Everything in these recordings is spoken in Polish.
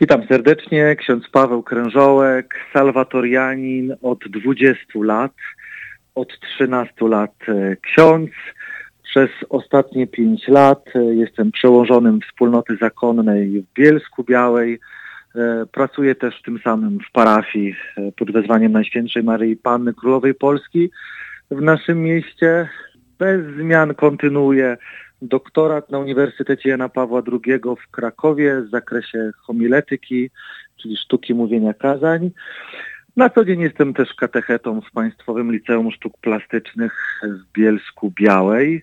Witam serdecznie, ksiądz Paweł Krężołek, salwatorianin od 20 lat, od 13 lat e, ksiądz. Przez ostatnie 5 lat e, jestem przełożonym wspólnoty zakonnej w Bielsku Białej. E, pracuję też tym samym w parafii pod wezwaniem Najświętszej Maryi Panny Królowej Polski w naszym mieście. Bez zmian kontynuuję doktorat na Uniwersytecie Jana Pawła II w Krakowie w zakresie homiletyki, czyli sztuki mówienia kazań. Na co dzień jestem też katechetą w Państwowym Liceum Sztuk Plastycznych w Bielsku Białej.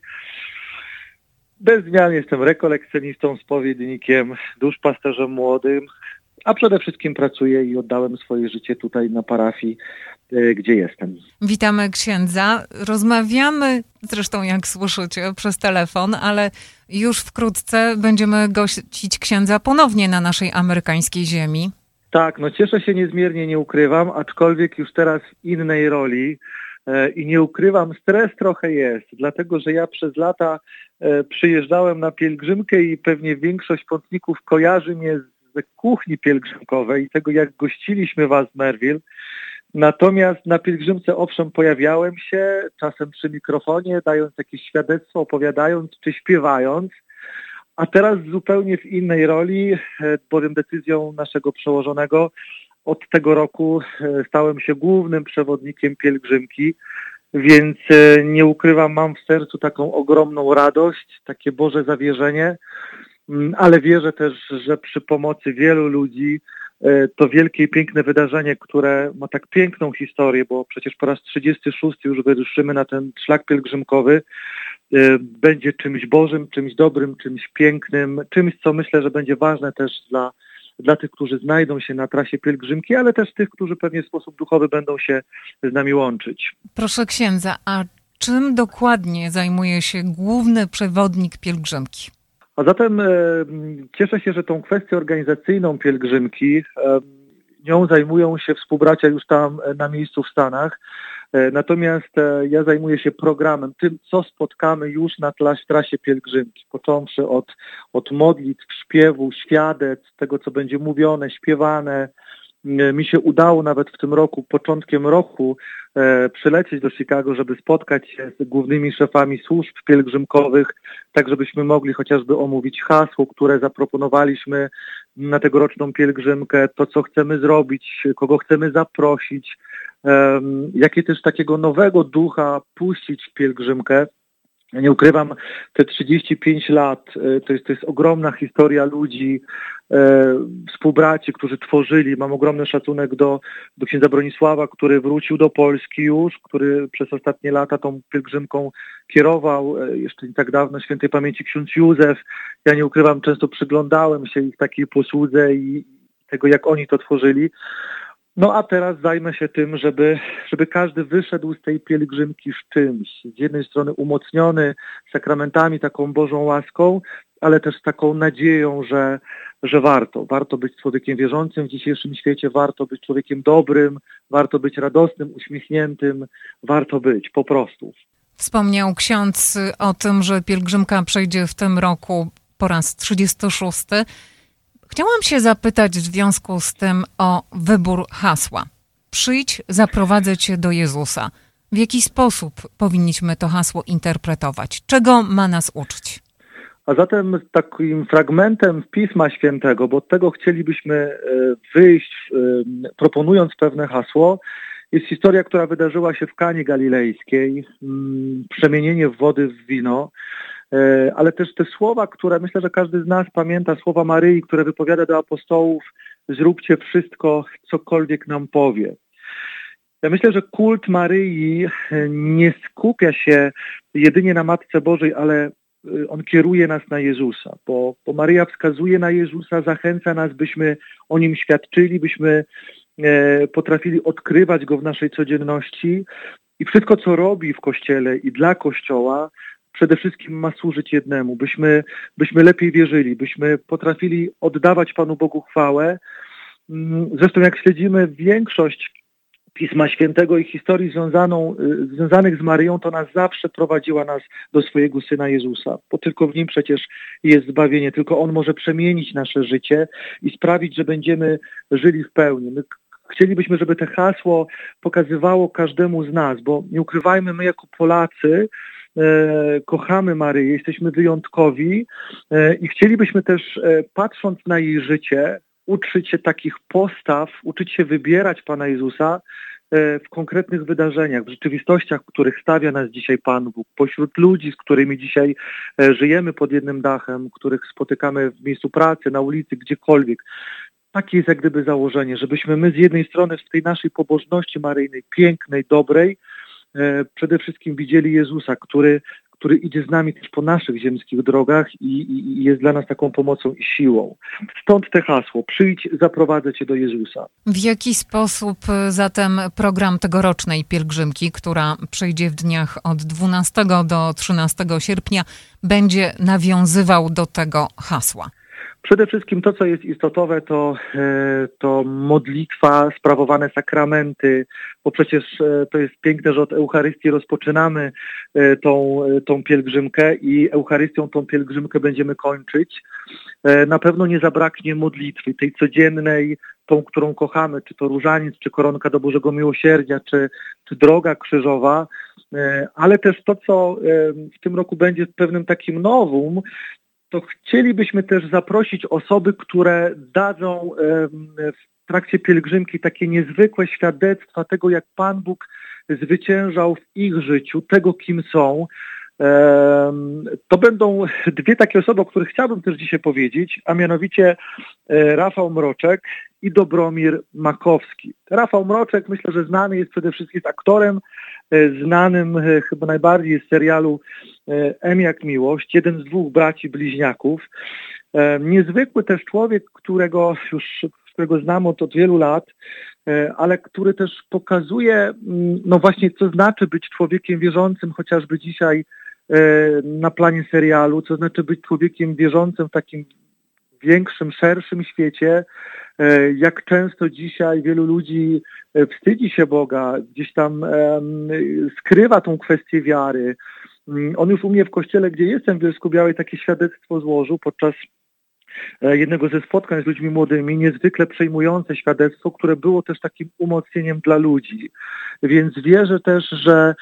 Bez zmian jestem rekolekcjonistą, spowiednikiem, duszpasterzem młodym, a przede wszystkim pracuję i oddałem swoje życie tutaj na parafii, e, gdzie jestem. Witamy księdza. Rozmawiamy, zresztą jak słyszycie, przez telefon, ale już wkrótce będziemy gościć księdza ponownie na naszej amerykańskiej ziemi. Tak, no cieszę się niezmiernie, nie ukrywam, aczkolwiek już teraz w innej roli e, i nie ukrywam, stres trochę jest, dlatego że ja przez lata e, przyjeżdżałem na pielgrzymkę i pewnie większość pątników kojarzy mnie z kuchni pielgrzymkowej i tego, jak gościliśmy Was w Merville. Natomiast na pielgrzymce owszem pojawiałem się, czasem przy mikrofonie, dając jakieś świadectwo, opowiadając czy śpiewając, a teraz zupełnie w innej roli, e, bowiem decyzją naszego przełożonego od tego roku e, stałem się głównym przewodnikiem pielgrzymki, więc e, nie ukrywam, mam w sercu taką ogromną radość, takie Boże zawierzenie, ale wierzę też, że przy pomocy wielu ludzi e, to wielkie i piękne wydarzenie, które ma tak piękną historię, bo przecież po raz 36 już wyruszymy na ten szlak pielgrzymkowy, e, będzie czymś Bożym, czymś dobrym, czymś pięknym, czymś, co myślę, że będzie ważne też dla, dla tych, którzy znajdą się na trasie pielgrzymki, ale też tych, którzy pewnie w sposób duchowy będą się z nami łączyć. Proszę księdza, a czym dokładnie zajmuje się główny przewodnik pielgrzymki? A zatem e, cieszę się, że tą kwestię organizacyjną pielgrzymki, e, nią zajmują się współbracia już tam e, na miejscu w Stanach. Natomiast ja zajmuję się programem, tym, co spotkamy już na trasie pielgrzymki, począwszy od, od modlitw, śpiewu, świadectw, tego, co będzie mówione, śpiewane, mi się udało nawet w tym roku, początkiem roku, e, przylecieć do Chicago, żeby spotkać się z głównymi szefami służb pielgrzymkowych, tak żebyśmy mogli chociażby omówić hasło, które zaproponowaliśmy na tegoroczną pielgrzymkę, to co chcemy zrobić, kogo chcemy zaprosić, jakie też takiego nowego ducha puścić w pielgrzymkę. Nie ukrywam, te 35 lat e, to jest, to jest ogromna historia ludzi, e, współbraci, którzy tworzyli. Mam ogromny szacunek do, do księdza Bronisława, który wrócił do Polski już, który przez ostatnie lata tą pielgrzymką kierował. E, jeszcze nie tak dawno świętej pamięci ksiądz Józef. Ja nie ukrywam, często przyglądałem się ich takiej posłudze i tego, jak oni to tworzyli. No a teraz zajmę się tym, żeby, żeby każdy wyszedł z tej pielgrzymki z czymś. Z jednej strony umocniony sakramentami, taką Bożą łaską, ale też z taką nadzieją, że, że warto. Warto być człowiekiem wierzącym w dzisiejszym świecie, warto być człowiekiem dobrym, warto być radosnym, uśmiechniętym, warto być po prostu. Wspomniał ksiądz o tym, że pielgrzymka przejdzie w tym roku po raz 36. Chciałam się zapytać w związku z tym o wybór hasła. Przyjdź, zaprowadzę cię do Jezusa. W jaki sposób powinniśmy to hasło interpretować? Czego ma nas uczyć? A zatem takim fragmentem Pisma Świętego, bo od tego chcielibyśmy e, wyjść, e, proponując pewne hasło, jest historia, która wydarzyła się w Kanie Galilejskiej, mm, przemienienie wody w wino. E, ale też te słowa, które myślę, że każdy z nas pamięta, słowa Maryi, które wypowiada do apostołów, zróbcie wszystko, cokolwiek nam powie. Ja myślę, że kult Maryi e, nie skupia się jedynie na Matce Bożej, ale e, on kieruje nas na Jezusa, bo, bo Maryja wskazuje na Jezusa, zachęca nas, byśmy o Nim świadczyli, byśmy potrafili odkrywać Go w naszej codzienności i wszystko, co robi w Kościele i dla Kościoła, przede wszystkim ma służyć jednemu, byśmy, byśmy lepiej wierzyli, byśmy potrafili oddawać Panu Bogu chwałę. Mm, zresztą jak śledzimy większość Pisma Świętego i historii związaną, y, związanych z Maryją, to nas zawsze prowadziła nas do swojego Syna Jezusa, bo tylko w Nim przecież jest zbawienie, tylko On może przemienić nasze życie i sprawić, że będziemy żyli w pełni. My chcielibyśmy, żeby to hasło pokazywało każdemu z nas, bo nie ukrywajmy, my jako Polacy kochamy Maryję, jesteśmy wyjątkowi e, i chcielibyśmy też, e, patrząc na jej życie, uczyć się takich postaw, uczyć się wybierać Pana Jezusa e, w konkretnych wydarzeniach, w rzeczywistościach, w których stawia nas dzisiaj Pan Bóg, pośród ludzi, z którymi dzisiaj e, żyjemy pod jednym dachem, których spotykamy w miejscu pracy, na ulicy, gdziekolwiek. Takie jest jak gdyby założenie, żebyśmy my z jednej strony w tej naszej pobożności maryjnej, pięknej, dobrej, e, przede wszystkim widzieli Jezusa, który który idzie z nami też po naszych ziemskich drogach i, i, jest dla nas taką pomocą i siłą. Stąd te hasło, przyjdź, zaprowadzę Cię do Jezusa. W jaki sposób y, zatem program tegorocznej pielgrzymki, która przejdzie w dniach od 12 do 13 sierpnia, będzie nawiązywał do tego hasła? Przede wszystkim to, co jest istotowe, to, e, to modlitwa, sprawowane sakramenty, bo przecież e, to jest piękne, że od Eucharystii rozpoczynamy e, tą, tą pielgrzymkę i Eucharystią tą pielgrzymkę będziemy kończyć. Na pewno nie zabraknie modlitwy, tej codziennej, tą, którą kochamy, czy to różaniec, czy koronka do Bożego Miłosierdzia, czy, czy droga krzyżowa, ale też to, co w tym roku będzie pewnym takim nowum, to chcielibyśmy też zaprosić osoby, które dadzą w trakcie pielgrzymki takie niezwykłe świadectwa tego, jak Pan Bóg zwyciężał w ich życiu, tego kim są. To będą dwie takie osoby, o których chciałbym też dzisiaj powiedzieć, a mianowicie e, Rafał Mroczek i Dobromir Makowski. Rafał Mroczek myślę, że znany jest przede wszystkim aktorem, e, znanym e, chyba najbardziej z serialu M jak Miłość, jeden z dwóch braci bliźniaków. Niezwykły też człowiek, którego już którego znam od, od wielu lat, ale który też pokazuje, mm, no właśnie, co znaczy być człowiekiem wierzącym, chociażby dzisiaj E, na planie serialu, co znaczy być człowiekiem wierzącym w takim większym, szerszym świecie, e, jak często dzisiaj wielu ludzi e, wstydzi się Boga, gdzieś tam skrywa tą kwestię wiary. Mm, on już u mnie w kościele, gdzie jestem w Bielsku Białej, takie świadectwo złożył podczas E, jednego ze spotkań z ludźmi młodymi, niezwykle przejmujące świadectwo, które było też takim umocnieniem dla ludzi. Więc wierzę też, że,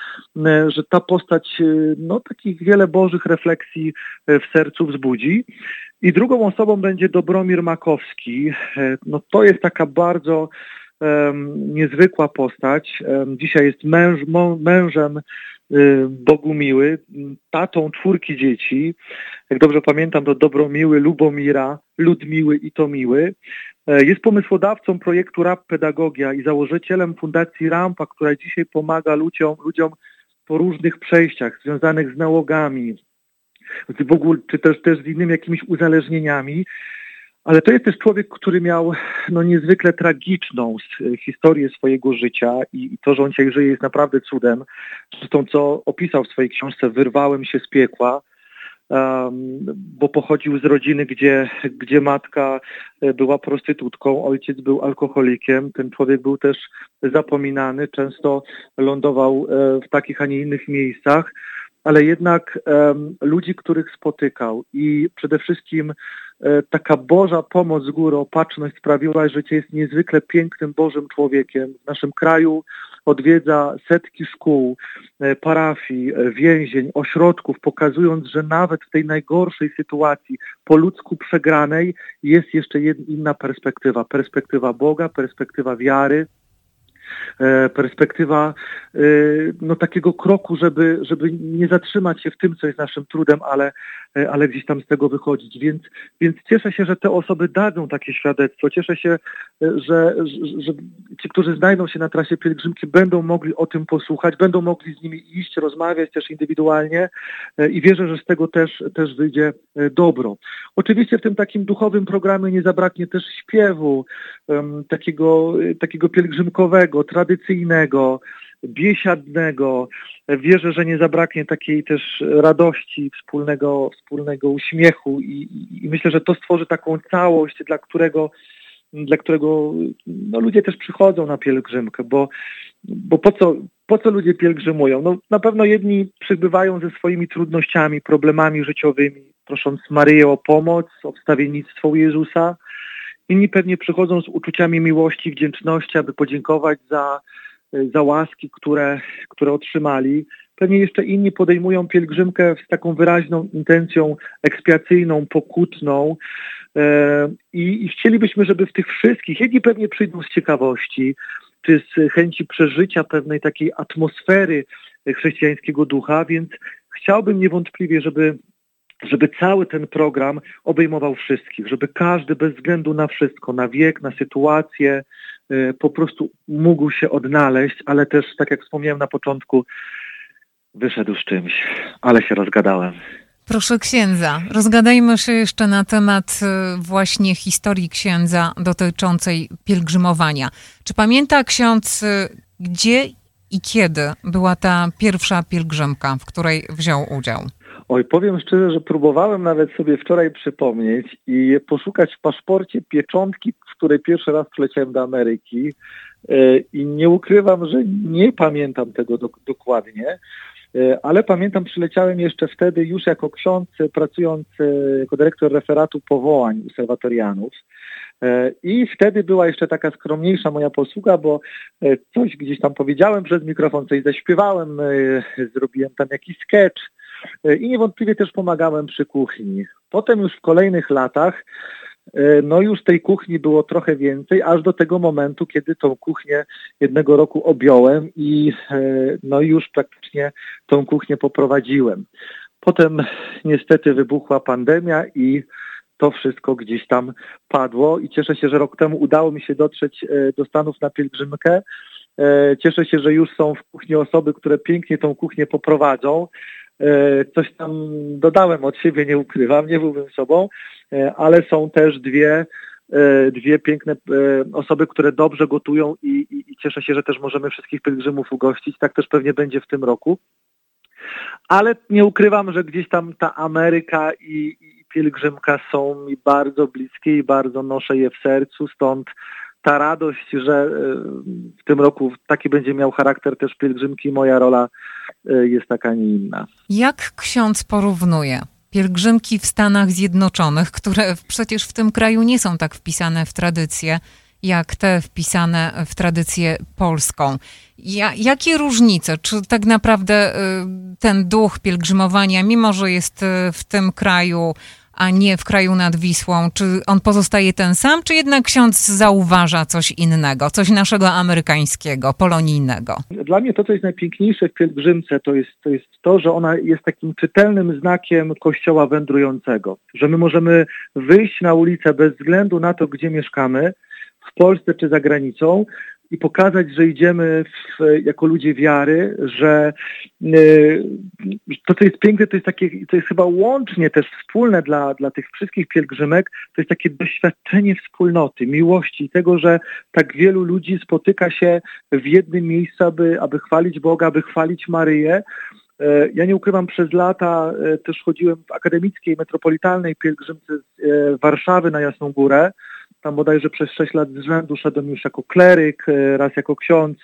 e, że ta postać e, no, takich wiele bożych refleksji w sercu wzbudzi. I drugą osobą będzie Dobromir Makowski. No, to jest taka bardzo niezwykła postać. Dzisiaj jest męż, mężem y, Bogumiły, tatą czwórki dzieci. Jak dobrze pamiętam, to Dobromiły, Lubomira, Ludmiły i Tomiły. E, jest pomysłodawcą projektu RAP Pedagogia i założycielem Fundacji Rampa, która dzisiaj pomaga ludziom, ludziom po różnych przejściach związanych z nałogami, w ogóle, czy też, też z innymi jakimiś uzależnieniami. Ale to jest też człowiek, który miał no, niezwykle tragiczną historię swojego życia i, to, że on dzisiaj żyje jest naprawdę cudem. Zresztą co opisał w swojej książce Wyrwałem się z piekła, bo pochodził z rodziny, gdzie, gdzie matka e, była prostytutką, ojciec był alkoholikiem. Ten człowiek był też zapominany, często lądował e, w takich, a nie innych miejscach ale jednak ludzi, których spotykał i przede wszystkim E, taka Boża pomoc z góry, opatrzność sprawiła, że jest niezwykle pięknym Bożym człowiekiem. W naszym kraju odwiedza setki szkół, e, parafii, e, więzień, ośrodków, pokazując, że nawet w tej najgorszej sytuacji, po ludzku przegranej, jest jeszcze inna perspektywa. Perspektywa Boga, perspektywa wiary, E, perspektywa no, takiego kroku, żeby, żeby nie zatrzymać się w tym, co jest naszym trudem, ale, ale gdzieś tam z tego wychodzić. Więc, więc cieszę się, że te osoby dadzą takie świadectwo. Cieszę się, że, że, że ci, którzy znajdą się na trasie pielgrzymki, będą mogli o tym posłuchać, będą mogli z nimi iść, rozmawiać też indywidualnie i wierzę, że z tego też, też wyjdzie dobro. Oczywiście w tym takim duchowym programie nie zabraknie też śpiewu, takiego, takiego pielgrzymkowego, tradycyjnego, biesiadnego. Wierzę, że nie zabraknie takiej też radości, wspólnego, wspólnego uśmiechu i, i, i myślę, że to stworzy taką całość, dla którego dla którego no, ludzie też przychodzą na pielgrzymkę, bo, bo po, co, po co ludzie pielgrzymują? No, na pewno jedni przybywają ze swoimi trudnościami, problemami życiowymi, prosząc Maryję o pomoc, o wstawiennictwo Jezusa. Inni pewnie przychodzą z uczuciami miłości, wdzięczności, aby podziękować za, za łaski, które, które otrzymali. Pewnie jeszcze inni podejmują pielgrzymkę z taką wyraźną intencją ekspiacyjną, pokutną. E, I, I chcielibyśmy, żeby w tych wszystkich, jedni pewnie przyjdą z ciekawości, czy z chęci przeżycia pewnej takiej atmosfery chrześcijańskiego ducha, więc chciałbym niewątpliwie, żeby żeby cały ten program obejmował wszystkich, żeby każdy bez względu na wszystko, na wiek, na sytuację, po prostu mógł się odnaleźć, ale też, tak jak wspomniałem na początku, wyszedł z czymś, ale się rozgadałem. Proszę księdza, rozgadajmy się jeszcze na temat e, właśnie historii księdza dotyczącej pielgrzymowania. Czy pamięta ksiądz, e, gdzie i kiedy była ta pierwsza pielgrzymka, w której wziął udział? Oj, powiem szczerze, że próbowałem nawet sobie wczoraj przypomnieć i poszukać w paszporcie pieczątki, w której pierwszy raz przyleciałem do Ameryki e, i nie ukrywam, że nie pamiętam tego do, dokładnie, e, ale pamiętam, przyleciałem jeszcze wtedy już jako ksiądz, pracując e, jako dyrektor referatu powołań obserwatorianów. I wtedy była jeszcze taka skromniejsza moja posługa, bo coś gdzieś tam powiedziałem przez mikrofon, coś zaśpiewałem, zrobiłem tam jakiś sketch, E, i niewątpliwie też pomagałem przy kuchni. Potem już w kolejnych latach e, no już tej kuchni było trochę więcej, aż do tego momentu, kiedy tą kuchnię jednego roku objąłem i e, no już praktycznie tą kuchnię poprowadziłem. Potem niestety wybuchła pandemia i to wszystko gdzieś tam padło i cieszę się, że rok temu udało mi się dotrzeć do Stanów na pielgrzymkę. Cieszę się, że już są w kuchni osoby, które pięknie tą kuchnię poprowadzą. E, coś tam dodałem od siebie, nie ukrywam, nie byłbym sobą, e, ale są też dwie, e, dwie piękne osoby, które dobrze gotują i, i, i cieszę się, że też możemy wszystkich pielgrzymów ugościć. Tak też pewnie będzie w tym roku. Ale nie ukrywam, że gdzieś tam ta Ameryka i, i pielgrzymka są mi bardzo bliskie i bardzo noszę je w sercu, stąd ta radość, że e, w tym roku taki będzie miał charakter też pielgrzymki, moja rola e, jest taka, nie inna. Jak ksiądz porównuje pielgrzymki w Stanach Zjednoczonych, które przecież w tym kraju nie są tak wpisane w tradycję, jak te wpisane w tradycję polską. Ja, jakie różnice? Czy tak naprawdę e, ten duch pielgrzymowania, mimo że jest w tym kraju a nie w kraju nad Wisłą? Czy on pozostaje ten sam, czy jednak ksiądz zauważa coś innego, coś naszego amerykańskiego, polonijnego? Dla mnie to, co jest najpiękniejsze w pielgrzymce, to jest, to jest to, że ona jest takim czytelnym znakiem kościoła wędrującego. Że my możemy wyjść na ulicę bez względu na to, gdzie mieszkamy, w Polsce czy za granicą i pokazać, że idziemy w, jako ludzie wiary, że y, to, co jest piękne, to jest takie, to jest chyba łącznie też wspólne dla, dla tych wszystkich pielgrzymek, to jest takie doświadczenie wspólnoty, miłości, tego, że tak wielu ludzi spotyka się w jednym miejscu, aby, aby chwalić Boga, aby chwalić Maryję. E, ja nie ukrywam, przez lata e, też chodziłem w akademickiej, metropolitalnej pielgrzymce z Warszawy na Jasną Górę, tam bodajże przez sześć lat z rzędu szedłem już jako kleryk, e, raz jako ksiądz,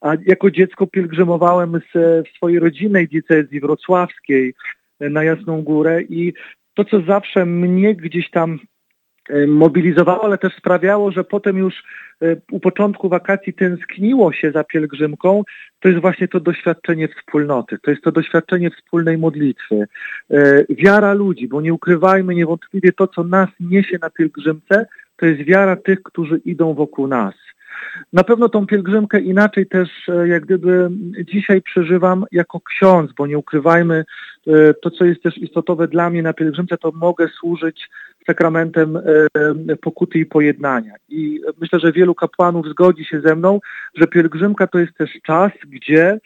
a jako dziecko pielgrzymowałem z, w swojej rodzinnej diecezji wrocławskiej e, na Jasną Górę i to, co zawsze mnie gdzieś tam e, mobilizowało, ale też sprawiało, że potem już u początku wakacji tęskniło się za pielgrzymką, to jest właśnie to doświadczenie wspólnoty, to jest to doświadczenie wspólnej modlitwy. Wiara ludzi, bo nie ukrywajmy niewątpliwie to, co nas niesie na pielgrzymce, to jest wiara tych, którzy idą wokół nas. Na pewno tą pielgrzymkę inaczej też e, jak gdyby dzisiaj przeżywam jako ksiądz, bo nie ukrywajmy, e, to co jest też istotowe dla mnie na pielgrzymce, to mogę służyć sakramentem e, pokuty i pojednania. I myślę, że wielu kapłanów zgodzi się ze mną, że pielgrzymka to jest też czas, gdzie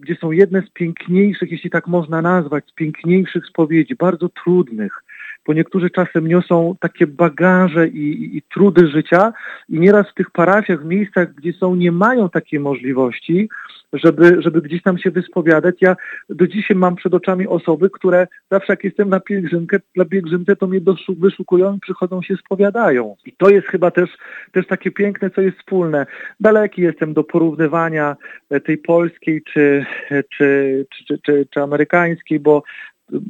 gdzie są jedne z piękniejszych, jeśli tak można nazwać, z piękniejszych spowiedzi, bardzo trudnych, bo niektórzy czasem niosą takie bagaże i, i, i, trudy życia i nieraz w tych parafiach, w miejscach, gdzie są, nie mają takiej możliwości, żeby, żeby gdzieś tam się wyspowiadać. Ja do dzisiaj mam przed oczami osoby, które zawsze jak jestem na pielgrzymkę, na pielgrzymce, to mnie wyszukują i przychodzą się spowiadają. I to jest chyba też, też takie piękne, co jest wspólne. Daleki jestem do porównywania e, tej polskiej czy, czy, czy, czy, czy amerykańskiej, bo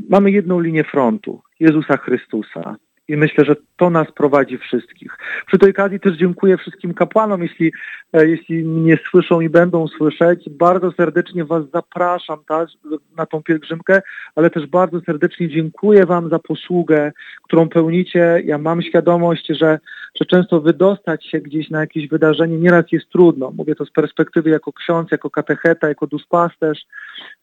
mamy jedną linię frontu. Jezusa Chrystusa. I myślę, że to nas prowadzi wszystkich. Przy tej okazji też dziękuję wszystkim kapłanom, jeśli, e, jeśli mnie słyszą i będą słyszeć. Bardzo serdecznie Was zapraszam tak, na tą pielgrzymkę, ale też bardzo serdecznie dziękuję Wam za posługę, którą pełnicie. Ja mam świadomość, że, że często wydostać się gdzieś na jakieś wydarzenie nieraz jest trudno. Mówię to z perspektywy jako ksiądz, jako katecheta, jako duspasterz,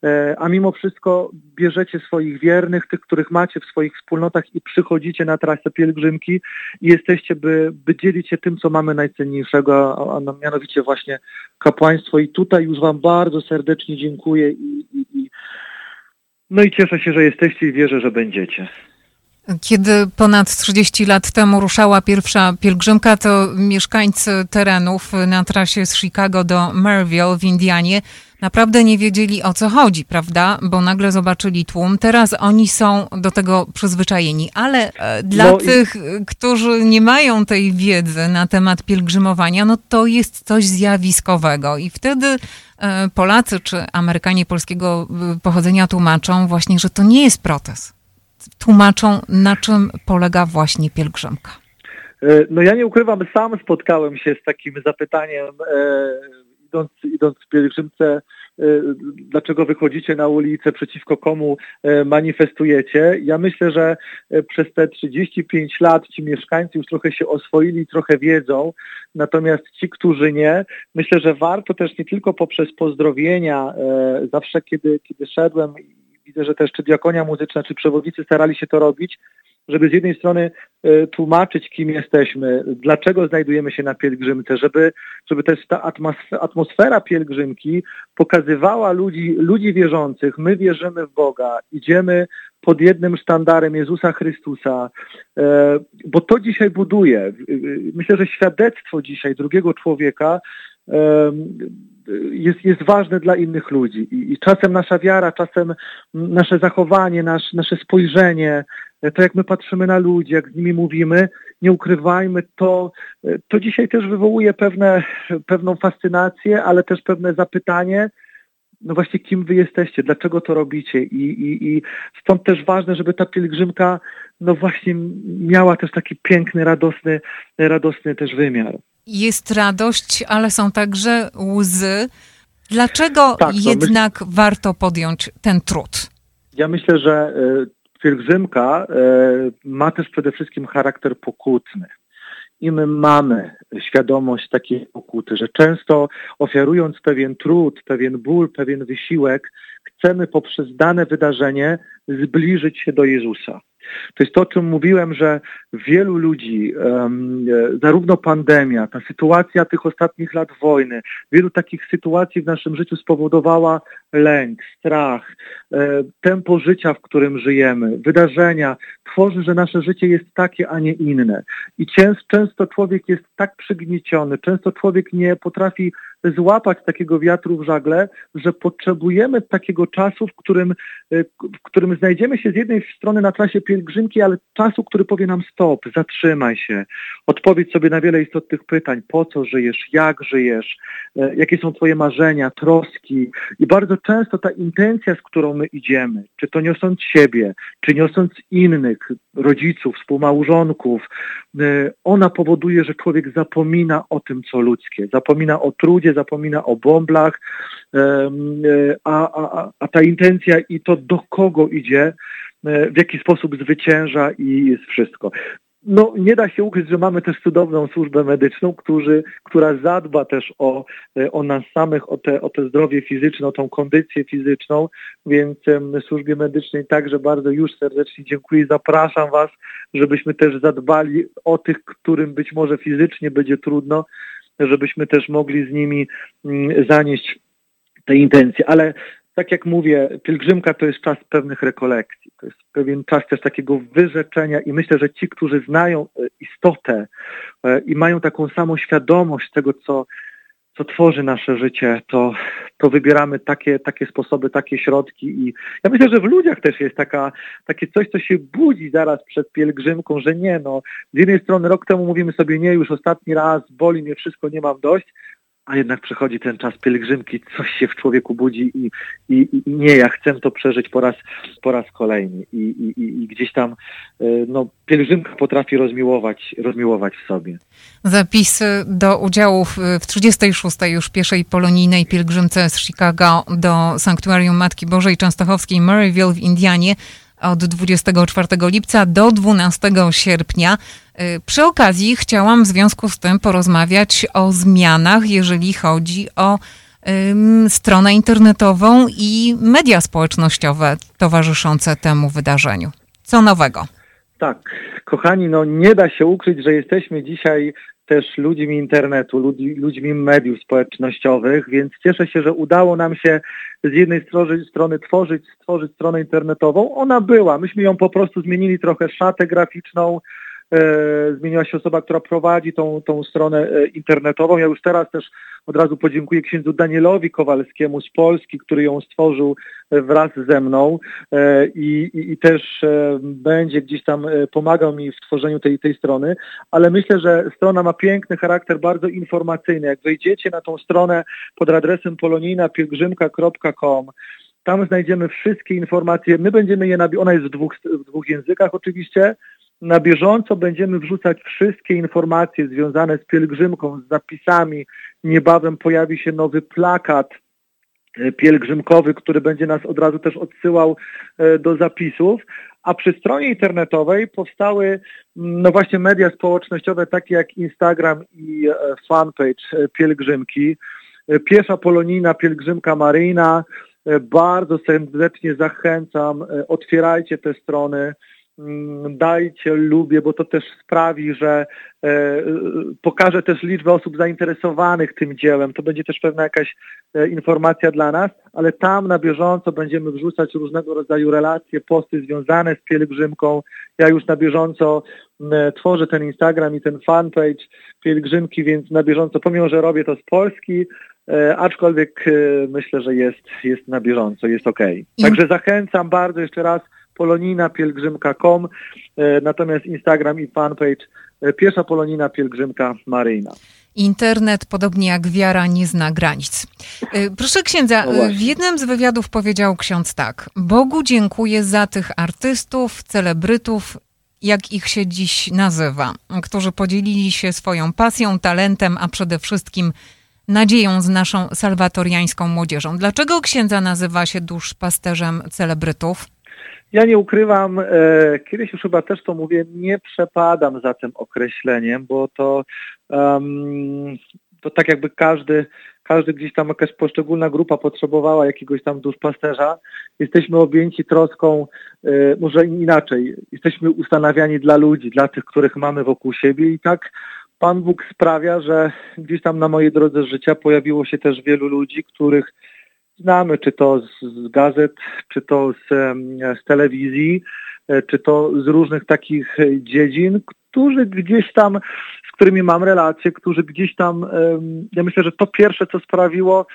e, a mimo wszystko bierzecie swoich wiernych, tych, których macie w swoich wspólnotach i przychodzicie na trasę pielgrzymki i jesteście, by, by dzielić się tym, co mamy najcenniejszego, a, a mianowicie właśnie kapłaństwo. I tutaj już Wam bardzo serdecznie dziękuję i, i, i no i cieszę się, że jesteście i wierzę, że będziecie. Kiedy ponad 30 lat temu ruszała pierwsza pielgrzymka, to mieszkańcy terenów na trasie z Chicago do Maryville w Indianie naprawdę nie wiedzieli o co chodzi, prawda? Bo nagle zobaczyli tłum. Teraz oni są do tego przyzwyczajeni, ale e, dla no tych, i... którzy nie mają tej wiedzy na temat pielgrzymowania, no to jest coś zjawiskowego i wtedy e, Polacy czy Amerykanie polskiego e, pochodzenia tłumaczą właśnie, że to nie jest protest. Tłumaczą, na czym polega właśnie pielgrzymka. No ja nie ukrywam, sam spotkałem się z takim zapytaniem idąc, idąc w pielgrzymce, e, dlaczego wychodzicie na ulicę, przeciwko komu e, manifestujecie. Ja myślę, że e, przez te 35 lat ci mieszkańcy już trochę się oswoili, trochę wiedzą, natomiast ci, którzy nie, myślę, że warto też nie tylko poprzez pozdrowienia, zawsze kiedy, kiedy szedłem, widzę, że też czy diakonia muzyczna, czy przewodnicy starali się to robić, żeby z jednej strony e, tłumaczyć, kim jesteśmy, dlaczego znajdujemy się na pielgrzymce, żeby, żeby też ta atmosfera pielgrzymki pokazywała ludzi, ludzi wierzących, my wierzymy w Boga, idziemy pod jednym sztandarem Jezusa Chrystusa, e, bo to dzisiaj buduje. Myślę, że świadectwo dzisiaj drugiego człowieka e, jest, jest ważne dla innych ludzi. I, czasem nasza wiara, czasem nasze zachowanie, nasz, nasze spojrzenie, to jak my patrzymy na ludzi, jak z nimi mówimy, nie ukrywajmy, to, to dzisiaj też wywołuje pewne, pewną fascynację, ale też pewne zapytanie, no właśnie kim wy jesteście, dlaczego to robicie i, i, i stąd też ważne, żeby ta pielgrzymka no właśnie miała też taki piękny, radosny, radosny też wymiar. Jest radość, ale są także łzy. Dlaczego tak, no jednak myśl... warto podjąć ten trud? Ja myślę, że pielgrzymka e, ma też przede wszystkim charakter pokutny. I my mamy świadomość takiej pokuty, że często ofiarując pewien trud, pewien ból, pewien wysiłek, chcemy poprzez dane wydarzenie zbliżyć się do Jezusa. To jest to, o czym mówiłem, że wielu ludzi, zarówno pandemia, ta sytuacja tych ostatnich lat wojny, wielu takich sytuacji w naszym życiu spowodowała lęk, strach, e, tempo życia, w którym żyjemy, wydarzenia, tworzy, że nasze życie jest takie, a nie inne. I często człowiek jest tak przygnieciony, często człowiek nie potrafi złapać takiego wiatru w żagle, że potrzebujemy takiego czasu, w którym, e, w którym znajdziemy się z jednej strony na trasie pielgrzymki, ale czasu, który powie nam stop, zatrzymaj się, odpowiedz sobie na wiele istotnych pytań, po co żyjesz, jak żyjesz, e, jakie są twoje marzenia, troski? I bardzo często ta intencja, z którą my idziemy, czy to niosąc siebie, czy niosąc innych, rodziców, współmałżonków, e, ona powoduje, że człowiek zapomina o tym, co ludzkie, zapomina o trudzie, zapomina o bąblach, e, a, a, a ta intencja i to do kogo idzie, w jaki sposób zwycięża i jest wszystko no, nie da się ukryć, że mamy też cudowną służbę medyczną, którzy, która zadba też o, e, o nas samych, o te, o te zdrowie fizyczne, o tą kondycję fizyczną, więc um, służbie medycznej także bardzo już serdecznie dziękuję. Zapraszam Was, żebyśmy też zadbali o tych, którym być może fizycznie będzie trudno, żebyśmy też mogli z nimi um, zanieść te intencje. Ale tak jak mówię, pielgrzymka to jest czas pewnych rekolekcji, to jest pewien czas też takiego wyrzeczenia i myślę, że ci, którzy znają e, istotę e, i mają taką samą świadomość tego, co, co tworzy nasze życie, to, to wybieramy takie, takie sposoby, takie środki i ja myślę, że w ludziach też jest taka, takie coś, co się budzi zaraz przed pielgrzymką, że nie, no z jednej strony rok temu mówimy sobie nie, już ostatni raz, boli mnie wszystko, nie mam dość, a jednak przychodzi ten czas pielgrzymki, coś się w człowieku budzi i, i, i nie, ja chcę to przeżyć po raz, po raz kolejny. I, i, gdzieś tam e, no, pielgrzymka potrafi rozmiłować, rozmiłować w sobie. Zapisy do udziału w, w 36. już pierwszej polonijnej pielgrzymce z Chicago do Sanktuarium Matki Bożej Częstochowskiej Maryville w Indianie od 24 lipca do 12 sierpnia. Y, przy okazji chciałam w związku z tym porozmawiać o zmianach, jeżeli chodzi o stronę internetową i media społecznościowe towarzyszące temu wydarzeniu. Co nowego? Tak, kochani, no nie da się ukryć, że jesteśmy dzisiaj też ludźmi internetu, ludźmi, ludźmi mediów społecznościowych, więc cieszę się, że udało nam się z jednej strony, strony tworzyć, stworzyć stronę internetową. Ona była, myśmy ją po prostu zmienili trochę szatę graficzną, zmieniła się osoba, która prowadzi tą, tą stronę e, internetową. Ja już teraz też od razu podziękuję księdzu Danielowi Kowalskiemu z Polski, który ją stworzył e, wraz ze mną i, i, i też będzie gdzieś tam pomagał mi w tworzeniu tej, tej strony, ale myślę, że strona ma piękny charakter, bardzo informacyjny. Jak wejdziecie na tą stronę pod adresem polonijnapielgrzymka.com, tam znajdziemy wszystkie informacje. My będziemy je, ona jest w dwóch, w dwóch językach oczywiście, na bieżąco będziemy wrzucać wszystkie informacje związane z pielgrzymką, z zapisami. Niebawem pojawi się nowy plakat e, pielgrzymkowy, który będzie nas od razu też odsyłał e, do zapisów. A przy stronie internetowej powstały mm, no właśnie media społecznościowe takie jak Instagram i e, fanpage pielgrzymki. Piesza polonijna pielgrzymka maryjna. Bardzo serdecznie zachęcam, otwierajcie te strony. Mm, dajcie, lubię, bo to też sprawi, że e, pokaże też liczbę osób zainteresowanych tym dziełem. To będzie też pewna jakaś e, informacja dla nas, ale tam na bieżąco będziemy wrzucać różnego rodzaju relacje, posty związane z pielgrzymką. Ja już na bieżąco e, tworzę ten Instagram i ten fanpage pielgrzymki, więc na bieżąco, pomimo, że robię to z Polski, e, aczkolwiek e, myślę, że jest, jest na bieżąco, jest ok. Także zachęcam bardzo jeszcze raz polonina pielgrzymka.com, e, natomiast Instagram i fanpage e, Piesza Polonina Pielgrzymka Maryjna. Internet, podobnie jak wiara, nie zna granic. E, proszę księdza, no w jednym z wywiadów powiedział ksiądz tak. Bogu dziękuję za tych artystów, celebrytów, jak ich się dziś nazywa, którzy podzielili się swoją pasją, talentem, a przede wszystkim nadzieją z naszą salwatoriańską młodzieżą. Dlaczego księdza nazywa się duszpasterzem celebrytów? Ja nie ukrywam, e, kiedyś już chyba też to mówię, nie przepadam za tym określeniem, bo to, um, to tak jakby każdy, każdy gdzieś tam jakaś poszczególna grupa potrzebowała jakiegoś tam duszpasterza. Jesteśmy objęci troską, e, może inaczej, jesteśmy ustanawiani dla ludzi, dla tych, których mamy wokół siebie i tak Pan Bóg sprawia, że gdzieś tam na mojej drodze życia pojawiło się też wielu ludzi, których znamy, czy to z, gazet, czy to z, z telewizji, e, czy to z różnych takich dziedzin, którzy gdzieś tam, z którymi mam relacje, którzy gdzieś tam, ja myślę, że to pierwsze, co sprawiło,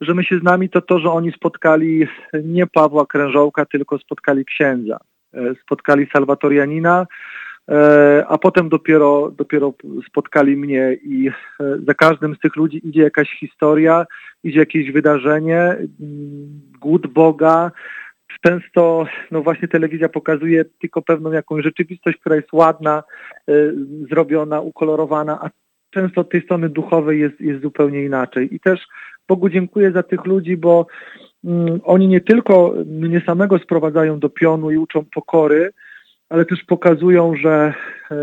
że my się z nami, to to, że oni spotkali nie Pawła Krężołka, tylko spotkali księdza. E, spotkali Salwatorianina, e, a potem dopiero, dopiero spotkali mnie i za każdym z tych ludzi idzie jakaś historia, idzie jakieś wydarzenie, mm, głód Boga. Często no właśnie telewizja pokazuje tylko pewną jakąś rzeczywistość, która jest ładna, y, zrobiona, ukolorowana, a często od tej strony duchowej jest, jest zupełnie inaczej. I też Bogu dziękuję za tych ludzi, bo mm, oni nie tylko mnie samego sprowadzają do pionu i uczą pokory, ale też pokazują, że, y,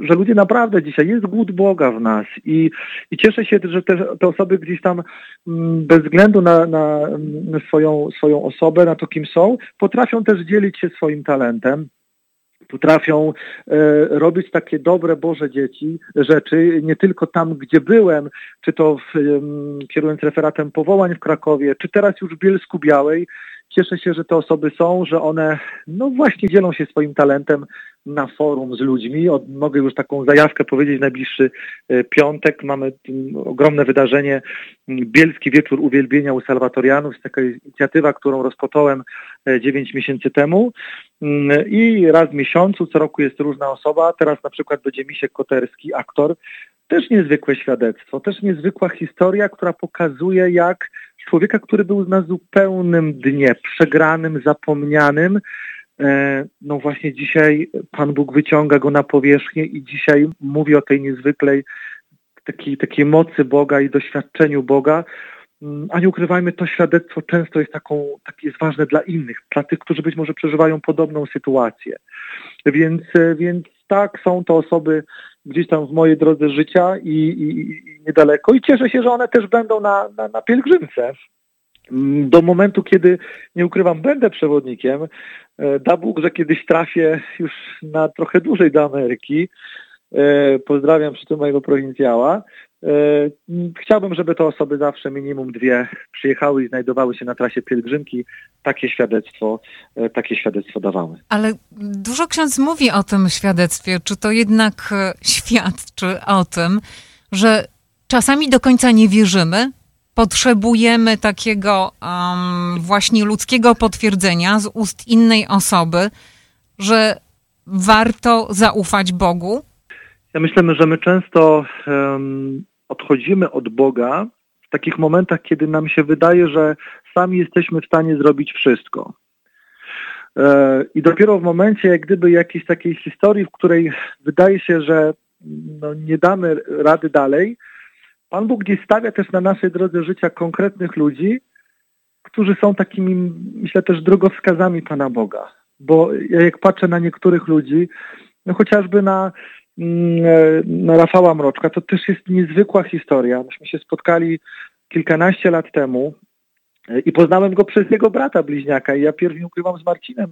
że ludzie naprawdę dzisiaj, jest głód Boga w nas i, i cieszę się, że te, te osoby gdzieś tam mm, bez względu na, na swoją, swoją osobę, na to kim są, potrafią też dzielić się swoim talentem potrafią e, robić takie dobre Boże dzieci, rzeczy, nie tylko tam, gdzie byłem, czy to w, e, kierując referatem powołań w Krakowie, czy teraz już w Bielsku Białej, Cieszę się, że te osoby są, że one no właśnie dzielą się swoim talentem na forum z ludźmi. Od, mogę już taką zajawkę powiedzieć, najbliższy e, piątek mamy ogromne wydarzenie Bielski Wieczór Uwielbienia u Salwatorianów. Jest taka inicjatywa, którą rozpocząłem 9 e, miesięcy temu i raz w miesiącu, co roku jest różna osoba. Teraz na przykład będzie Misiek Koterski, aktor. Też niezwykłe świadectwo, też niezwykła historia, która pokazuje jak człowieka, który był na zupełnym dnie, przegranym, zapomnianym, e, no właśnie dzisiaj Pan Bóg wyciąga go na powierzchnię i dzisiaj mówi o tej niezwykłej takiej, takiej mocy Boga i doświadczeniu Boga. Mm, a nie ukrywajmy, to świadectwo często jest taką, takie jest ważne dla innych, dla tych, którzy być może przeżywają podobną sytuację. Więc, e, więc tak, są to osoby gdzieś tam w mojej drodze życia i, i, i niedaleko i cieszę się, że one też będą na, na, na pielgrzymce. Mm, do momentu, kiedy, nie ukrywam, będę przewodnikiem, e, da Bóg, że kiedyś trafię już na trochę dłużej do Ameryki. E, pozdrawiam przy tym mojego prowincjała. E, chciałbym, żeby te osoby zawsze minimum dwie przyjechały i znajdowały się na trasie pielgrzymki. Takie świadectwo, takie świadectwo dawały. Ale dużo ksiądz mówi o tym świadectwie. Czy to jednak świadczy o tym, że czasami do końca nie wierzymy, potrzebujemy takiego um, właśnie ludzkiego potwierdzenia z ust innej osoby, że warto zaufać Bogu? Ja myślę, że my często um, odchodzimy od Boga w takich momentach, kiedy nam się wydaje, że sami jesteśmy w stanie zrobić wszystko. E, I dopiero w momencie, jak gdyby jakiejś takiej historii, w której wydaje się, że no, nie damy rady dalej, Pan Bóg gdzieś stawia też na naszej drodze życia konkretnych ludzi, którzy są takimi, myślę, też drogowskazami Pana Boga. Bo ja jak patrzę na niektórych ludzi, no chociażby na, na Rafała Mroczka, to też jest niezwykła historia. Myśmy się spotkali kilkanaście lat temu i poznałem go przez jego brata bliźniaka i ja pierwszy ukrywam z Marcinem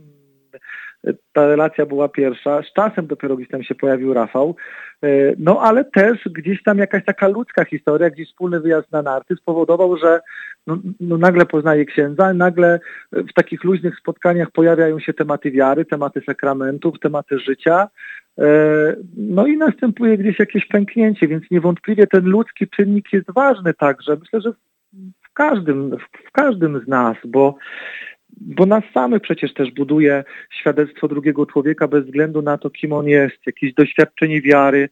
ta relacja była pierwsza. Z czasem dopiero gdzieś tam się pojawił Rafał. E, no ale też gdzieś tam jakaś taka ludzka historia, gdzieś wspólny wyjazd na narty spowodował, że no, no nagle poznaje księdza, nagle w takich luźnych spotkaniach pojawiają się tematy wiary, tematy sakramentów, tematy życia. E, no i następuje gdzieś jakieś pęknięcie, więc niewątpliwie ten ludzki czynnik jest ważny także. Myślę, że w każdym, w każdym z nas, bo bo nas samych przecież też buduje świadectwo drugiego człowieka bez względu na to, kim on jest, jakieś doświadczenie wiary.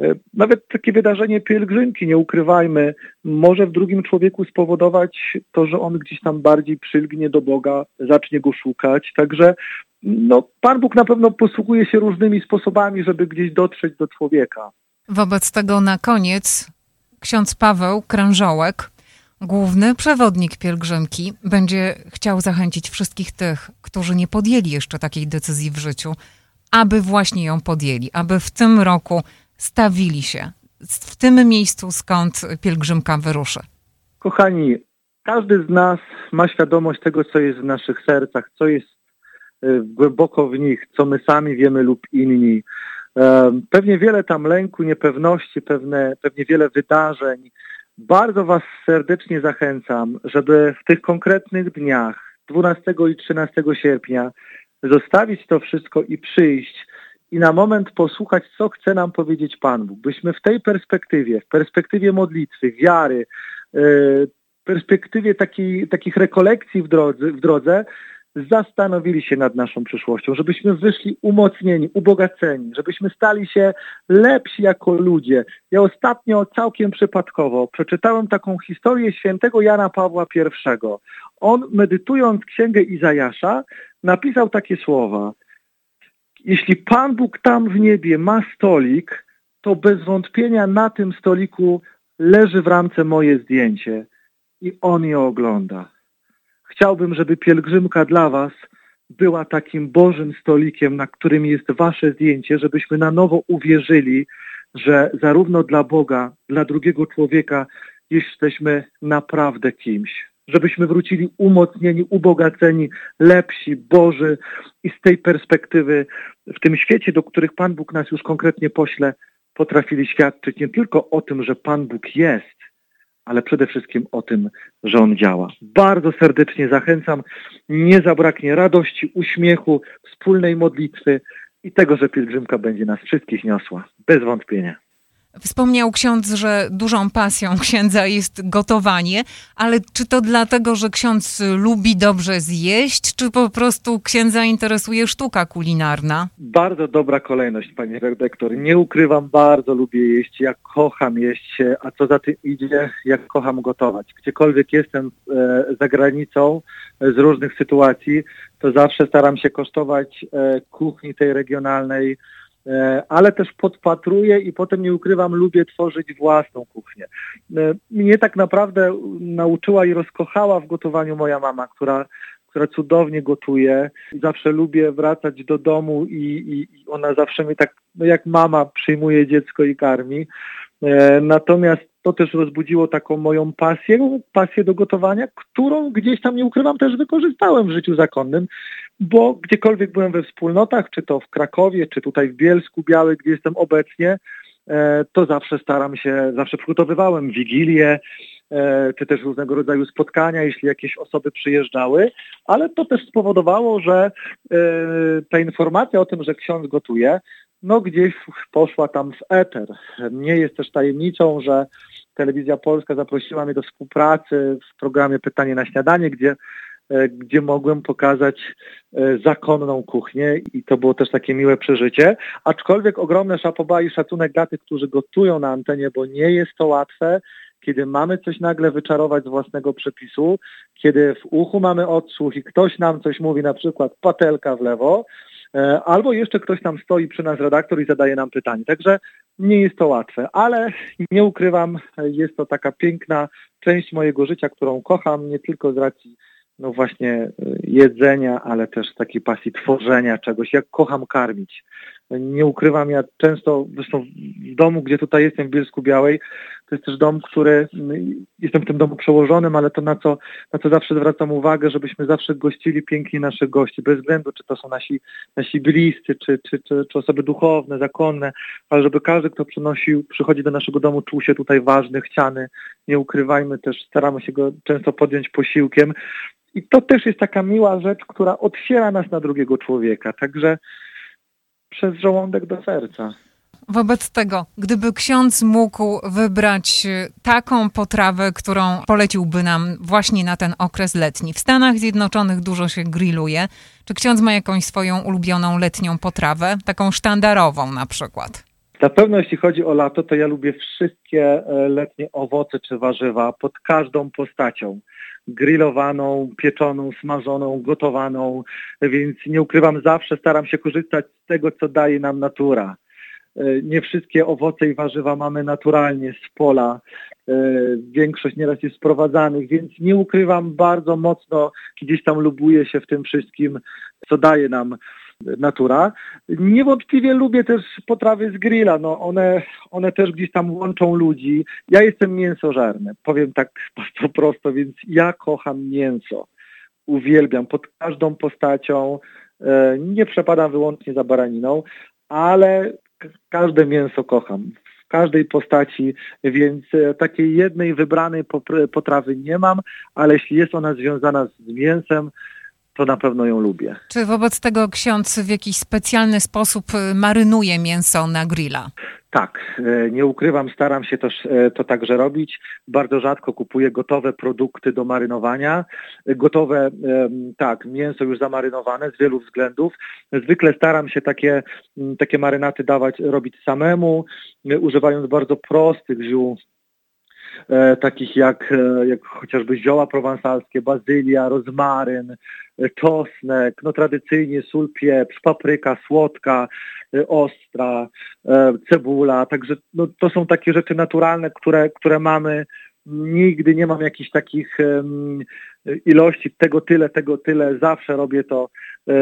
E, nawet takie wydarzenie pielgrzymki, nie ukrywajmy, może w drugim człowieku spowodować to, że on gdzieś tam bardziej przylgnie do Boga, zacznie go szukać. Także no, Pan Bóg na pewno posługuje się różnymi sposobami, żeby gdzieś dotrzeć do człowieka. Wobec tego na koniec ksiądz Paweł Krężołek Główny przewodnik pielgrzymki będzie chciał zachęcić wszystkich tych, którzy nie podjęli jeszcze takiej decyzji w życiu, aby właśnie ją podjęli, aby w tym roku stawili się w tym miejscu, skąd pielgrzymka wyruszy. Kochani, każdy z nas ma świadomość tego, co jest w naszych sercach, co jest e, głęboko w nich, co my sami wiemy lub inni. E, pewnie wiele tam lęku, niepewności, pewne, pewnie wiele wydarzeń, bardzo Was serdecznie zachęcam, żeby w tych konkretnych dniach 12 i 13 sierpnia zostawić to wszystko i przyjść i na moment posłuchać, co chce nam powiedzieć Pan Bóg. Byśmy w tej perspektywie, w perspektywie modlitwy, wiary, e, perspektywie takich rekolekcji w drodze, w drodze zastanowili się nad naszą przyszłością, żebyśmy wyszli umocnieni, ubogaceni, żebyśmy stali się lepsi jako ludzie. Ja ostatnio całkiem przypadkowo przeczytałem taką historię świętego Jana Pawła I. On, medytując księgę Izajasza, napisał takie słowa. Jeśli Pan Bóg tam w niebie ma stolik, to bez wątpienia na tym stoliku leży w ramce moje zdjęcie i On je ogląda. Chciałbym, żeby pielgrzymka dla Was była takim Bożym stolikiem, na którym jest Wasze zdjęcie, żebyśmy na nowo uwierzyli, że zarówno dla Boga, dla drugiego człowieka jesteśmy naprawdę kimś. Żebyśmy wrócili umocnieni, ubogaceni, lepsi, Boży i z tej perspektywy w tym świecie, do których Pan Bóg nas już konkretnie pośle, potrafili świadczyć nie tylko o tym, że Pan Bóg jest, ale przede wszystkim o tym, że on działa. Bardzo serdecznie zachęcam. Nie zabraknie radości, uśmiechu, wspólnej modlitwy i tego, że pielgrzymka będzie nas wszystkich niosła. Bez wątpienia. Wspomniał ksiądz, że dużą pasją księdza jest gotowanie, ale czy to dlatego, że ksiądz lubi dobrze zjeść, czy po prostu księdza interesuje sztuka kulinarna? Bardzo dobra kolejność, panie redaktor. Nie ukrywam, bardzo lubię jeść, jak kocham jeść, a co za tym idzie, jak kocham gotować. Gdziekolwiek jestem e, za granicą e, z różnych sytuacji, to zawsze staram się kosztować e, kuchni tej regionalnej, ale też podpatruję i potem nie ukrywam, lubię tworzyć własną kuchnię. E, mnie tak naprawdę nauczyła i rozkochała w gotowaniu moja mama, która która cudownie gotuje. Zawsze lubię wracać do domu i, i, ona zawsze mnie tak, no jak mama przyjmuje dziecko i karmi. E, natomiast to też rozbudziło taką moją pasję, pasję do gotowania, którą gdzieś tam, nie ukrywam, też wykorzystałem w życiu zakonnym, bo gdziekolwiek byłem we wspólnotach, czy to w Krakowie, czy tutaj w Bielsku Białej, gdzie jestem obecnie, e, to zawsze staram się, zawsze przygotowywałem wigilię, e, czy też różnego rodzaju spotkania, jeśli jakieś osoby przyjeżdżały, ale to też spowodowało, że e, ta informacja o tym, że ksiądz gotuje, no gdzieś poszła tam w eter. Nie jest też tajemnicą, że Telewizja Polska zaprosiła mnie do współpracy w programie Pytanie na śniadanie, gdzie gdzie mogłem pokazać e, zakonną kuchnię i to było też takie miłe przeżycie. Aczkolwiek ogromne szapoba i szacunek dla tych, którzy gotują na antenie, bo nie jest to łatwe, kiedy mamy coś nagle wyczarować z własnego przepisu, kiedy w uchu mamy odsłuch i ktoś nam coś mówi, na przykład patelka w lewo, e, albo jeszcze ktoś tam stoi przy nas redaktor i zadaje nam pytanie. Także nie jest to łatwe, ale nie ukrywam, jest to taka piękna część mojego życia, którą kocham nie tylko z racji no właśnie y, jedzenia, ale też takiej pasji tworzenia czegoś. Jak kocham karmić. Nie ukrywam, ja często, zresztą w domu, gdzie tutaj jestem w Bielsku Białej, to jest też dom, który, y, jestem w tym domu przełożonym, ale to na co, na co zawsze zwracam uwagę, żebyśmy zawsze gościli pięknie naszych gości, bez względu czy to są nasi, nasi bliscy, czy, czy, czy, czy osoby duchowne, zakonne, ale żeby każdy, kto przynosił, przychodzi do naszego domu, czuł się tutaj ważny, chciany. Nie ukrywajmy też, staramy się go często podjąć posiłkiem, i to też jest taka miła rzecz, która otwiera nas na drugiego człowieka, także przez żołądek do serca. Wobec tego, gdyby ksiądz mógł wybrać taką potrawę, którą poleciłby nam właśnie na ten okres letni. W Stanach Zjednoczonych dużo się grilluje. Czy ksiądz ma jakąś swoją ulubioną letnią potrawę, taką sztandarową na przykład? Na pewno jeśli chodzi o lato, to ja lubię wszystkie e, letnie owoce czy warzywa pod każdą postacią grillowaną, pieczoną, smażoną, gotowaną, więc nie ukrywam, zawsze staram się korzystać z tego, co daje nam natura. E, nie wszystkie owoce i warzywa mamy naturalnie z pola. E, większość nieraz jest sprowadzanych, więc nie ukrywam, bardzo mocno gdzieś tam lubuję się w tym wszystkim, co daje nam natura. Niewątpliwie lubię też potrawy z grilla, no one, one też gdzieś tam łączą ludzi. Ja jestem mięsożerny, powiem tak bardzo prosto, więc ja kocham mięso. Uwielbiam pod każdą postacią, e, nie przepadam wyłącznie za baraniną, ale każde mięso kocham w każdej postaci, więc e, takiej jednej wybranej potrawy nie mam, ale jeśli jest ona związana z mięsem, to na pewno ją lubię. Czy wobec tego ksiądz w jakiś specjalny sposób y, marynuje mięso na grilla? Tak, e, nie ukrywam, staram się to, e, to także robić. Bardzo rzadko kupuję gotowe produkty do marynowania. Gotowe, tak, mięso już zamarynowane z wielu względów. Zwykle staram się takie, takie marynaty dawać, robić samemu, używając bardzo prostych ziół takich jak, e, jak chociażby zioła prowansalskie, bazylia, rozmaryn, e, czosnek, no tradycyjnie sól, pieprz, papryka słodka, ostra, cebula, także no, to są takie rzeczy naturalne, które, które mamy. Nigdy nie mam jakichś takich um, ilości, tego tyle, tego tyle, zawsze robię to, e, e,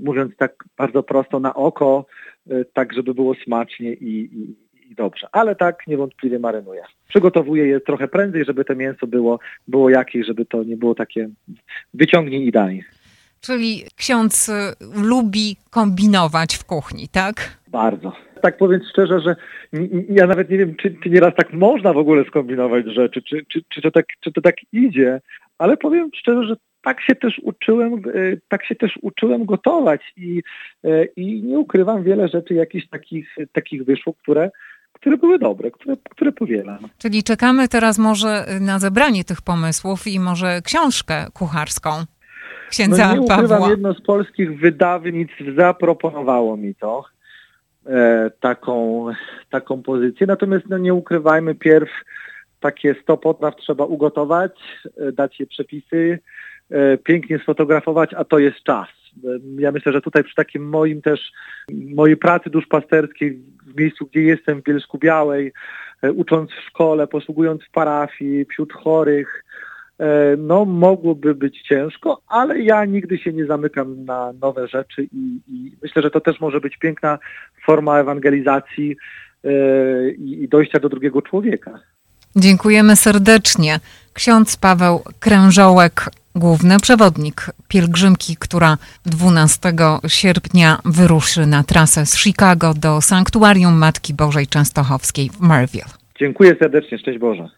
mówiąc tak bardzo prosto, na oko, e, tak żeby było smacznie i, i, i dobrze. Ale tak niewątpliwie marynuję. Przygotowuję je trochę prędzej, żeby to mięso było, było jakieś, żeby to nie było takie wyciągnij i daj. Czyli ksiądz y, lubi kombinować w kuchni, tak? Bardzo. Tak powiem szczerze, że ja nawet nie wiem, czy, czy nieraz tak można w ogóle skombinować rzeczy, czy, czy, czy, to tak, czy to tak idzie, ale powiem szczerze, że tak się też uczyłem, e, tak się też uczyłem gotować i, e, i nie ukrywam wiele rzeczy jakichś takich, takich wyszło, które, które były dobre, które, które powielam. Czyli czekamy teraz może na zebranie tych pomysłów i może książkę kucharską księdza no nie ukrywam, Pawła. jedno z polskich wydawnictw zaproponowało mi to, e, taką, taką pozycję. Natomiast no, nie ukrywajmy, pierw takie 100 potraw trzeba ugotować, e, dać je przepisy, e, pięknie sfotografować, a to jest czas. E, ja myślę, że tutaj przy takim moim też, mojej pracy duszpasterskiej w miejscu, gdzie jestem w Bielsku Białej, e, ucząc w szkole, posługując w parafii, wśród chorych, e, no mogłoby być ciężko, ale ja nigdy się nie zamykam na nowe rzeczy i, i myślę, że to też może być piękna forma ewangelizacji i dojścia do drugiego człowieka. Dziękujemy serdecznie. Ksiądz Paweł Krężołek, główny przewodnik pielgrzymki, która 12 sierpnia wyruszy na trasę z Chicago do Sanktuarium Matki Bożej Częstochowskiej w Marville. Dziękuję serdecznie, szczęść Boże.